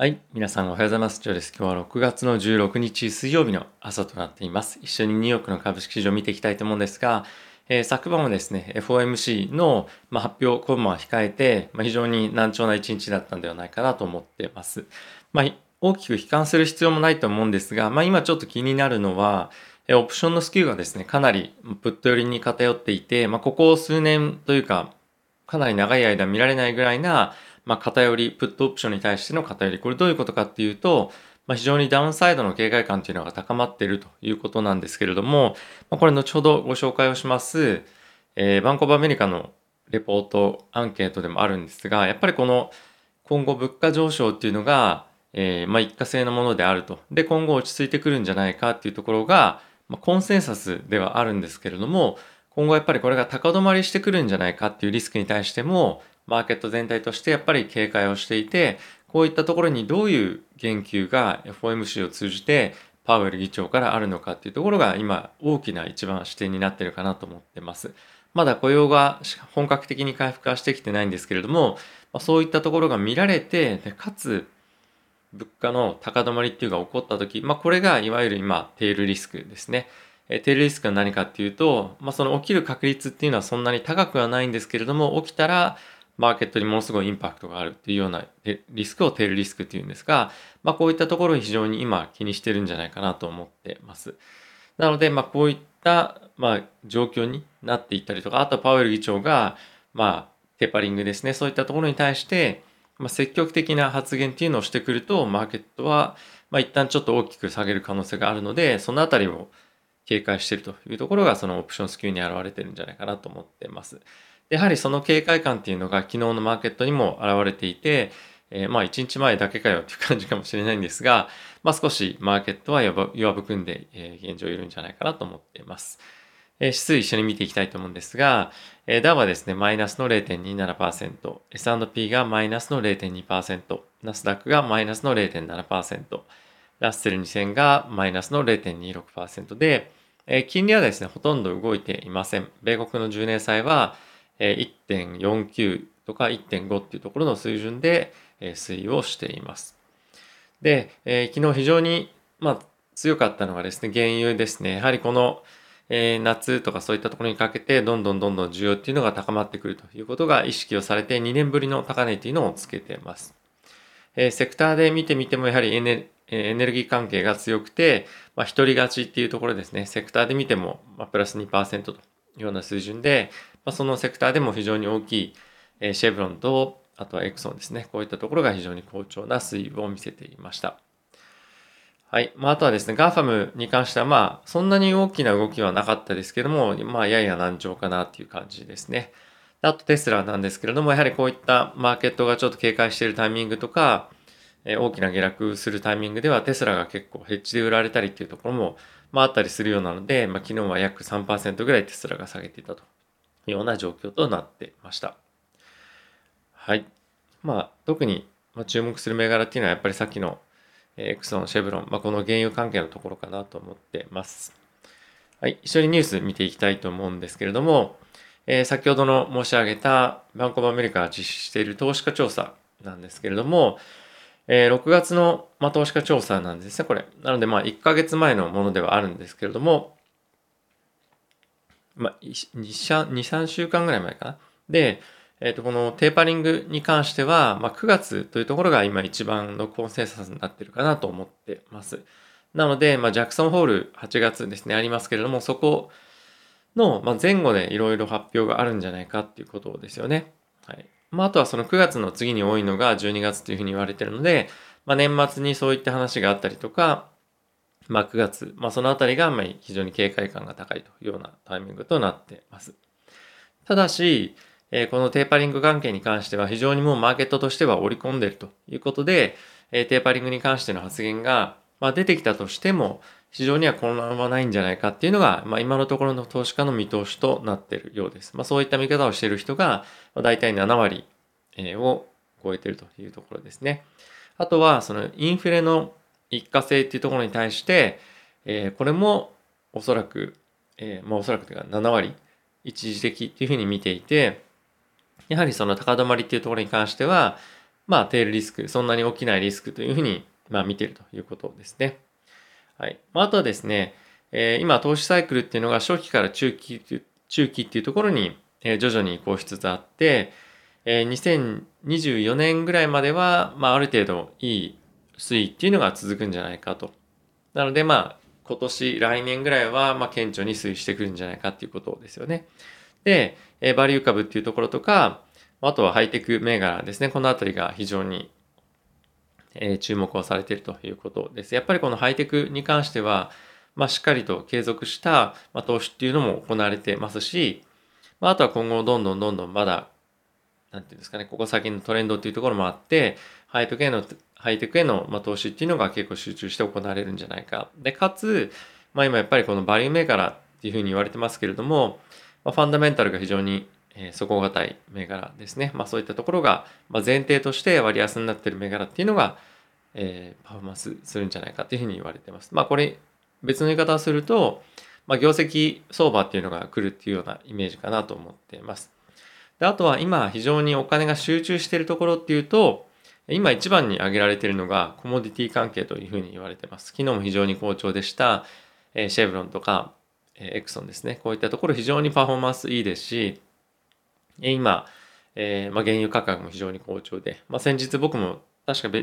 はい。皆さんおはようございます。ジョーです。今日は6月の16日水曜日の朝となっています。一緒にニューヨークの株式市場を見ていきたいと思うんですが、えー、昨晩はですね、FOMC の、まあ、発表、こうも控えて、まあ、非常に難聴な一日だったんではないかなと思っています。まあ、大きく悲観する必要もないと思うんですが、まあ、今ちょっと気になるのは、オプションのスキューがですね、かなりプット寄りに偏っていて、まあ、ここ数年というか、かなり長い間見られないぐらいな、まあ、偏り、プットオプションに対しての偏り。これどういうことかっていうと、まあ、非常にダウンサイドの警戒感というのが高まっているということなんですけれども、まあ、これ後ほどご紹介をします、えー、バンコブアメリカのレポート、アンケートでもあるんですが、やっぱりこの今後物価上昇っていうのが、えー、まあ一過性のものであると。で、今後落ち着いてくるんじゃないかっていうところが、まあ、コンセンサスではあるんですけれども、今後やっぱりこれが高止まりしてくるんじゃないかっていうリスクに対しても、マーケット全体としてやっぱり警戒をしていて、こういったところにどういう言及が FOMC を通じてパウエル議長からあるのかっていうところが今大きな一番視点になってるかなと思ってます。まだ雇用が本格的に回復はしてきてないんですけれども、そういったところが見られて、かつ物価の高止まりっていうのが起こった時、まあこれがいわゆる今テールリスクですね。テールリスクは何かっていうと、まあその起きる確率っていうのはそんなに高くはないんですけれども、起きたらマーケットにものすごいインパクトがあるっていうようなリスクをテールリスクっていうんですが、まあこういったところを非常に今気にしてるんじゃないかなと思ってます。なので、まあこういったまあ状況になっていったりとか、あとパウエル議長がまあテーパリングですね、そういったところに対して、まあ、積極的な発言っていうのをしてくると、マーケットはまあ一旦ちょっと大きく下げる可能性があるので、そのあたりを警戒しているというところがそのオプションスキューに現れてるんじゃないかなと思ってます。やはりその警戒感っていうのが昨日のマーケットにも現れていて、えー、まあ1日前だけかよっていう感じかもしれないんですが、まあ少しマーケットは弱含んで、えー、現状いるんじゃないかなと思っています。えー、指数一緒に見ていきたいと思うんですが、えー、ダウはですね、マイナスの0.27%、S&P がマイナスの0.2%、ナスダックがマイナスの0.7%、ラッセル2000がマイナスの0.26%で、え、金利はですね、ほとんど動いていません。米国の10年債は、え1.49とか1.5っていうところの水準でえ推移をしています。で、え、昨日非常に、まあ、強かったのがですね、原油ですね。やはりこの、え、夏とかそういったところにかけて、どんどんどんどん需要っていうのが高まってくるということが意識をされて、2年ぶりの高値っていうのをつけています。え、セクターで見てみても、やはりエネエネルギー関係が強くて、まあ、一人勝ちっていうところですね。セクターで見ても、まあ、プラス2%というような水準で、まあ、そのセクターでも非常に大きい、え、シェブロンと、あとはエクソンですね。こういったところが非常に好調な推移を見せていました。はい。まあ、あとはですね、 GAFAM に関しては、まあ、そんなに大きな動きはなかったですけども、まあ、やや軟調かなっていう感じですね。あとテスラなんですけれども、やはりこういったマーケットがちょっと警戒しているタイミングとか、え大きな下落するタイミングではテスラが結構ヘッジで売られたりっていうところも、まあ、あったりするようなので、まあ、昨日は約3%ぐらいテスラが下げていたというような状況となってました。はい。まあ、特に注目する銘柄っていうのはやっぱりさっきのエクソン、シェブロン、まあ、この原油関係のところかなと思ってます。はい。一緒にニュース見ていきたいと思うんですけれども、えー、先ほどの申し上げたバンコブアメリカが実施している投資家調査なんですけれども、えー、6月の、まあ、投資家調査なんですね、これ。なので、まあ、1ヶ月前のものではあるんですけれども、まあ、2、3週間ぐらい前かな。で、えっ、ー、と、このテーパリングに関しては、まあ、9月というところが今一番のコンセンサスになってるかなと思ってます。なので、まあ、ジャクソンホール8月ですね、ありますけれども、そこの、まあ、前後でいろいろ発表があるんじゃないかっていうことですよね。はい。まあ、あとはその9月の次に多いのが12月というふうに言われてるので、まあ、年末にそういった話があったりとか、まあ、9月、まあ、そのあたりがまあ非常に警戒感が高いというようなタイミングとなっています。ただし、えー、このテーパリング関係に関しては非常にもうマーケットとしては織り込んでいるということで、えー、テーパリングに関しての発言が、まあ、出てきたとしても、市場には混乱はないんじゃないかっていうのが、まあ、今のところの投資家の見通しとなっているようです。まあ、そういった見方をしている人が、まあ、大体7割を超えているというところですね。あとは、そのインフレの一過性っていうところに対して、えー、これもおそらく、えー、まあおそらくというか7割一時的っていうふうに見ていて、やはりその高止まりっていうところに関しては、まあ、テールリスク、そんなに起きないリスクというふうに、まあ、見ているということですね。はい。まあ、とはですね、え、今、投資サイクルっていうのが初期から中期、中期っていうところに、え、徐々に移行しつつあって、え、2024年ぐらいまでは、まあ、ある程度いい推移っていうのが続くんじゃないかと。なので、まあ、今年、来年ぐらいは、まあ、顕著に推移してくるんじゃないかっていうことですよね。で、え、バリュー株っていうところとか、あとはハイテク銘柄ですね。このあたりが非常に、え、注目をされているということです。やっぱりこのハイテクに関しては、まあ、しっかりと継続した、ま、投資っていうのも行われてますし、まあ、あとは今後どんどんどんどんまだ、なんていうんですかね、ここ先のトレンドっていうところもあって、ハイテクへの、ハイテクへの、ま、投資っていうのが結構集中して行われるんじゃないか。で、かつ、まあ、今やっぱりこのバリュー銘柄っていうふうに言われてますけれども、まあ、ファンダメンタルが非常にえ、底堅い銘柄ですね。まあそういったところが、ま、前提として割安になってる銘柄っていうのが、えー、パフォーマンスするんじゃないかっていうふうに言われてます。まあこれ別の言い方をすると、まあ業績相場っていうのが来るっていうようなイメージかなと思っています。であとは今非常にお金が集中しているところっていうと、今一番に挙げられているのがコモディティ関係というふうに言われてます。昨日も非常に好調でした、えー、シェブロンとか、えー、エクソンですね。こういったところ非常にパフォーマンスいいですし、え今、えー、まあ、原油価格も非常に好調で、まあ、先日僕も確か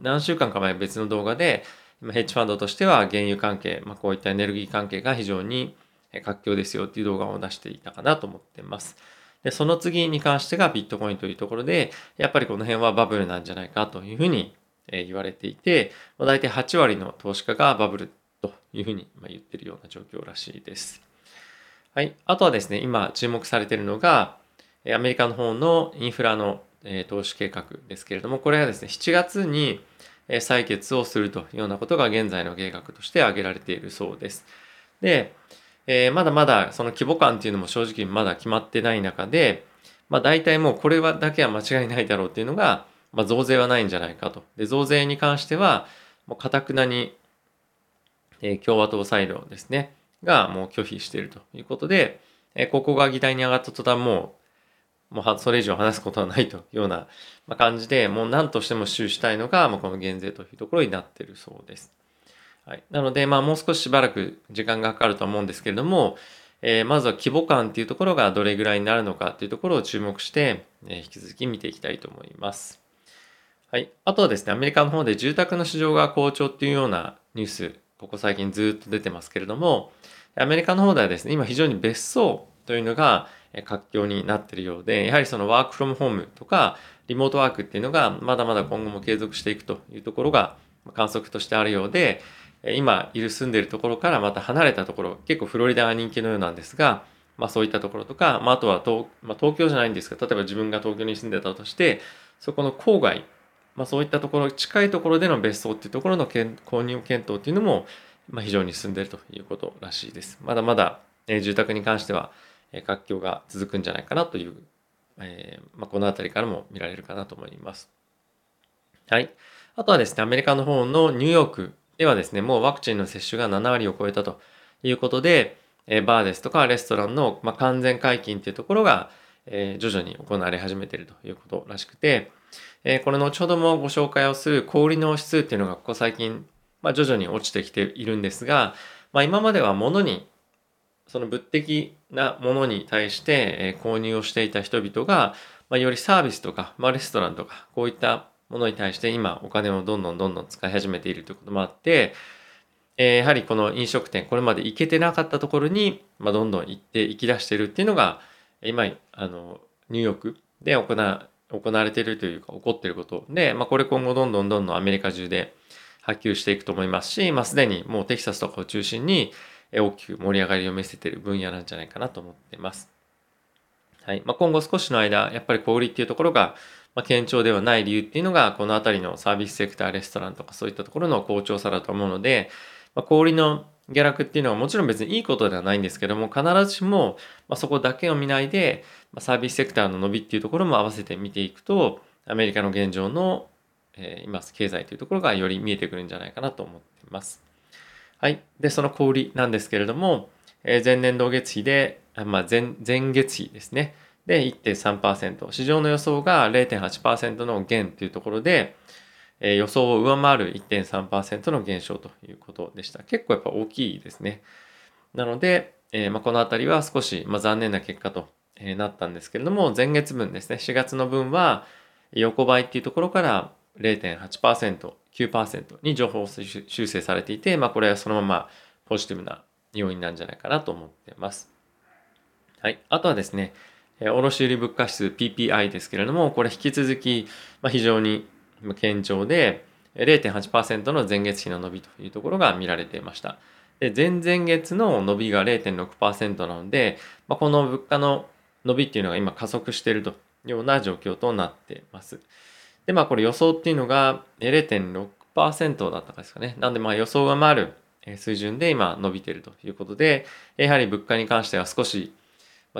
何週間か前別の動画で、ヘッジファンドとしては原油関係、まあ、こういったエネルギー関係が非常に活況ですよっていう動画を出していたかなと思っています。で、その次に関してがビットコインというところで、やっぱりこの辺はバブルなんじゃないかというふうに言われていて、大体8割の投資家がバブルというふうに言ってるような状況らしいです。はい。あとはですね、今注目されているのが、アメリカの方のインフラのえ投資計画ですけれども、これはですね、7月に採決をするというようなことが現在の計画として挙げられているそうです。で、えー、まだまだその規模感っていうのも正直まだ決まってない中で、まあ大体もうこれはだけは間違いないだろうっていうのが、まあ増税はないんじゃないかと。で、増税に関しては、もうかたくなに、えー、共和党サイドですね、がもう拒否しているということで、えー、ここが議題に上がった途端もうもうそれ以上話すことはないというような感じで、もう何としても主したいのが、この減税というところになっているそうです。はい、なので、まあ、もう少ししばらく時間がかかると思うんですけれども、えー、まずは規模感っていうところがどれぐらいになるのかっていうところを注目して、えー、引き続き見ていきたいと思います。はい。あとはですね、アメリカの方で住宅の市場が好調っていうようなニュース、ここ最近ずっと出てますけれども、アメリカの方ではですね、今非常に別荘というのが、活況になってるようで、やはりそのワークフロムホームとか、リモートワークっていうのがまだまだ今後も継続していくというところが観測としてあるようで、今いる住んでいるところからまた離れたところ、結構フロリダが人気のようなんですが、まあそういったところとか、まああとは東,、まあ、東京じゃないんですが、例えば自分が東京に住んでたとして、そこの郊外、まあそういったところ、近いところでの別荘っていうところの購入検討っていうのも、まあ非常に進んでいるということらしいです。まだまだ、え住宅に関しては、活況が続くんじゃないかなという、えー、まあ、この辺りからも見られるかなと思います。はい。あとはですね、アメリカの方のニューヨークではですね、もうワクチンの接種が7割を超えたということで、えバーですとかレストランの、ま完全解禁というところが、え徐々に行われ始めているということらしくて、えこれ後ほどもご紹介をする小売の指数っていうのがここ最近、まあ、徐々に落ちてきているんですが、まあ、今までは物にその物的なものに対して、え購入をしていた人々が、まあ、よりサービスとか、まあ、レストランとか、こういったものに対して今お金をどんどんどんどん使い始めているということもあって、え、やはりこの飲食店、これまで行けてなかったところに、まあ、どんどん行って行き出してるっていうのが、今、あの、ニューヨークで行わ行われているというか、起こっていることで、まあ、これ今後どんどんどんどんアメリカ中で波及していくと思いますし、まあ、すでにもうテキサスとかを中心に、大きく盛り上がりを見せてる分野なんじゃないかなと思ってます。はいまあ、今後少しの間、やっぱり小売りっていうところが、まあ、堅調ではない理由っていうのが、この辺りのサービスセクター、レストランとかそういったところの好調さだと思うので、まあ、小売りの下落っていうのはもちろん別にいいことではないんですけども、必ずしも、ま、そこだけを見ないで、ま、サービスセクターの伸びっていうところも合わせて見ていくと、アメリカの現状の、えー、今、経済というところがより見えてくるんじゃないかなと思っています。はい。で、その小売なんですけれども、えー、前年同月比で、まあ前、前月比ですね。で1.3%、市場の予想が0.8%の減というところで、えー、予想を上回る1.3%の減少ということでした。結構やっぱ大きいですね。なので、えー、まあ、このあたりは少し、まあ、残念な結果と、えなったんですけれども、前月分ですね、4月の分は横ばいっていうところから0.8%、9%に情報修正されていて、まあ、これはそのままポジティブな要因なんじゃないかなと思っています。はい。あとはですね、卸売物価指数 PPI ですけれども、これ引き続き非常に堅調で0.8%の前月比の伸びというところが見られていました。で前々月の伸びが0.6%なので、まあ、この物価の伸びっていうのが今加速しているというような状況となっています。で、まあこれ予想っていうのが0.6%だったかですかね。なんでまあ予想が回る水準で今伸びているということで、やはり物価に関しては少し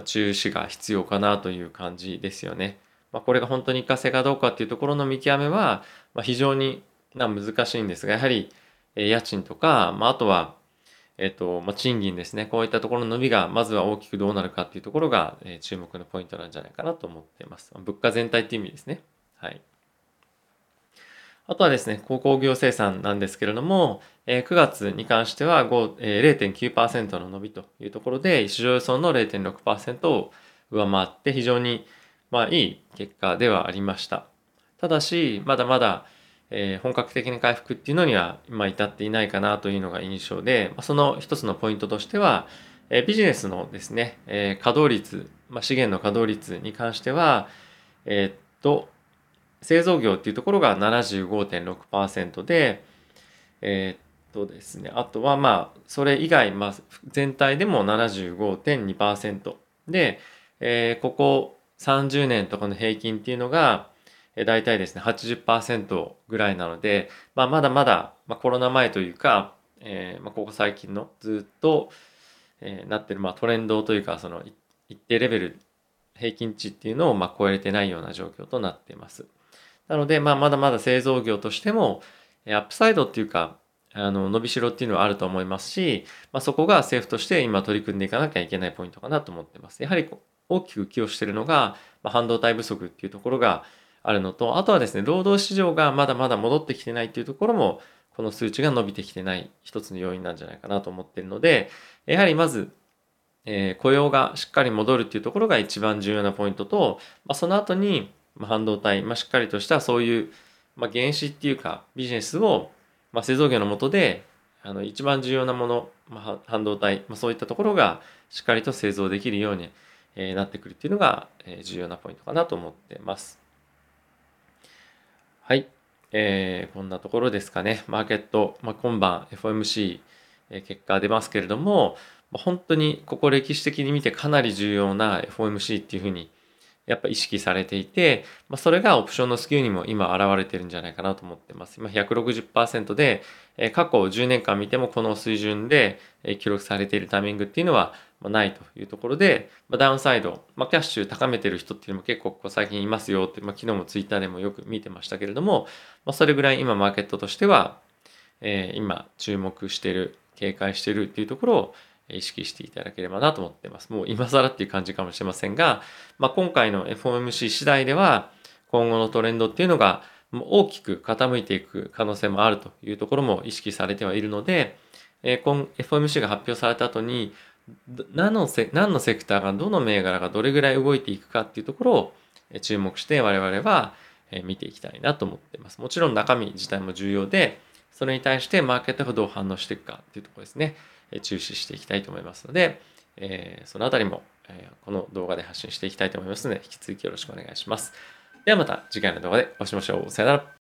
注視が必要かなという感じですよね。まあ、これが本当に活性かどうかっていうところの見極めは非常に難しいんですが、やはり家賃とか、まあ、あとはえっ、と、まあ、賃金ですね。こういったところの伸びが、まずは大きくどうなるかっていうところが、え、注目のポイントなんじゃないかなと思っています。物価全体っていう意味ですね。はい。あとはですね、鉱工業生産なんですけれども、え、9月に関しては5、えー、0.9%の伸びというところで、市場予想の0.6%を上回って非常に、まあ、いい結果ではありました。ただし、まだまだ、え、本格的に回復っていうのには今至っていないかなというのが印象で、その一つのポイントとしては、え、ビジネスのですね、え、稼働率、まあ、資源の稼働率に関しては、えっと、製造業っていうところが75.6%で、えっとですね、あとはまあ、それ以外、まあ、全体でも75.2%で、えー、ここ30年とかの平均っていうのが、大体ですね、80%ぐらいなので、まあ、まだまだ、まあ、コロナ前というか、えー、まあ、ここ最近のずっと、えー、なってる、まあ、トレンドというか、その一定レベル、平均値っていうのを、まあ、超えれてないような状況となっています。なので、まあ、まだまだ製造業としても、アップサイドっていうか、あの伸びしろっていうのはあると思いますし、まあ、そこが政府として今取り組んでいかなきゃいけないポイントかなと思ってます。やはり大きく寄与しているのが、まあ、半導体不足っていうところが、あるのと、あとはですね、労働市場がまだまだ戻ってきてないっていうところも、この数値が伸びてきてない一つの要因なんじゃないかなと思っているので、やはりまず、えー、雇用がしっかり戻るっていうところが一番重要なポイントと、まあ、その後に、まあ、半導体、まあ、しっかりとしたそういう、まあ、原資っていうかビジネスを、まあ、製造業のもとであの一番重要なもの、まあ、半導体、まあ、そういったところがしっかりと製造できるように、えー、なってくるっていうのが、えー、重要なポイントかなと思ってます。はい。えー、こんなところですかね。マーケット、まあ、今晩 FOMC、えー、結果出ますけれども、本当にここ歴史的に見てかなり重要な FOMC っていうふうにやっぱ意識されていて、まあ、それがオプションのスキューにも今現れてるんじゃないかなと思ってます。今160%で、え過去10年間見てもこの水準で、え記録されているタイミングっていうのは、まないというところで、ま、ダウンサイド、ま、キャッシュ高めてる人っていうのも結構ここ最近いますよって、まあ、昨日もツイッターでもよく見てましたけれども、ま、それぐらい今マーケットとしては、え、今注目してる、警戒してるっていうところを、意識していただければなと思っています。もう今更っていう感じかもしれませんが、まあ、今回の FOMC 次第では今後のトレンドっていうのが大きく傾いていく可能性もあるというところも意識されてはいるので、え今 FOMC が発表された後に何のセ何のセクターがどの銘柄がどれぐらい動いていくかっていうところを注目して我々は見ていきたいなと思っています。もちろん中身自体も重要で、それに対してマーケットがどう反応していくかっていうところですね。注視していきたいと思いますので、えそのあたりも、えこの動画で発信していきたいと思いますので、引き続きよろしくお願いします。ではまた次回の動画でお会いしましょう。さよなら。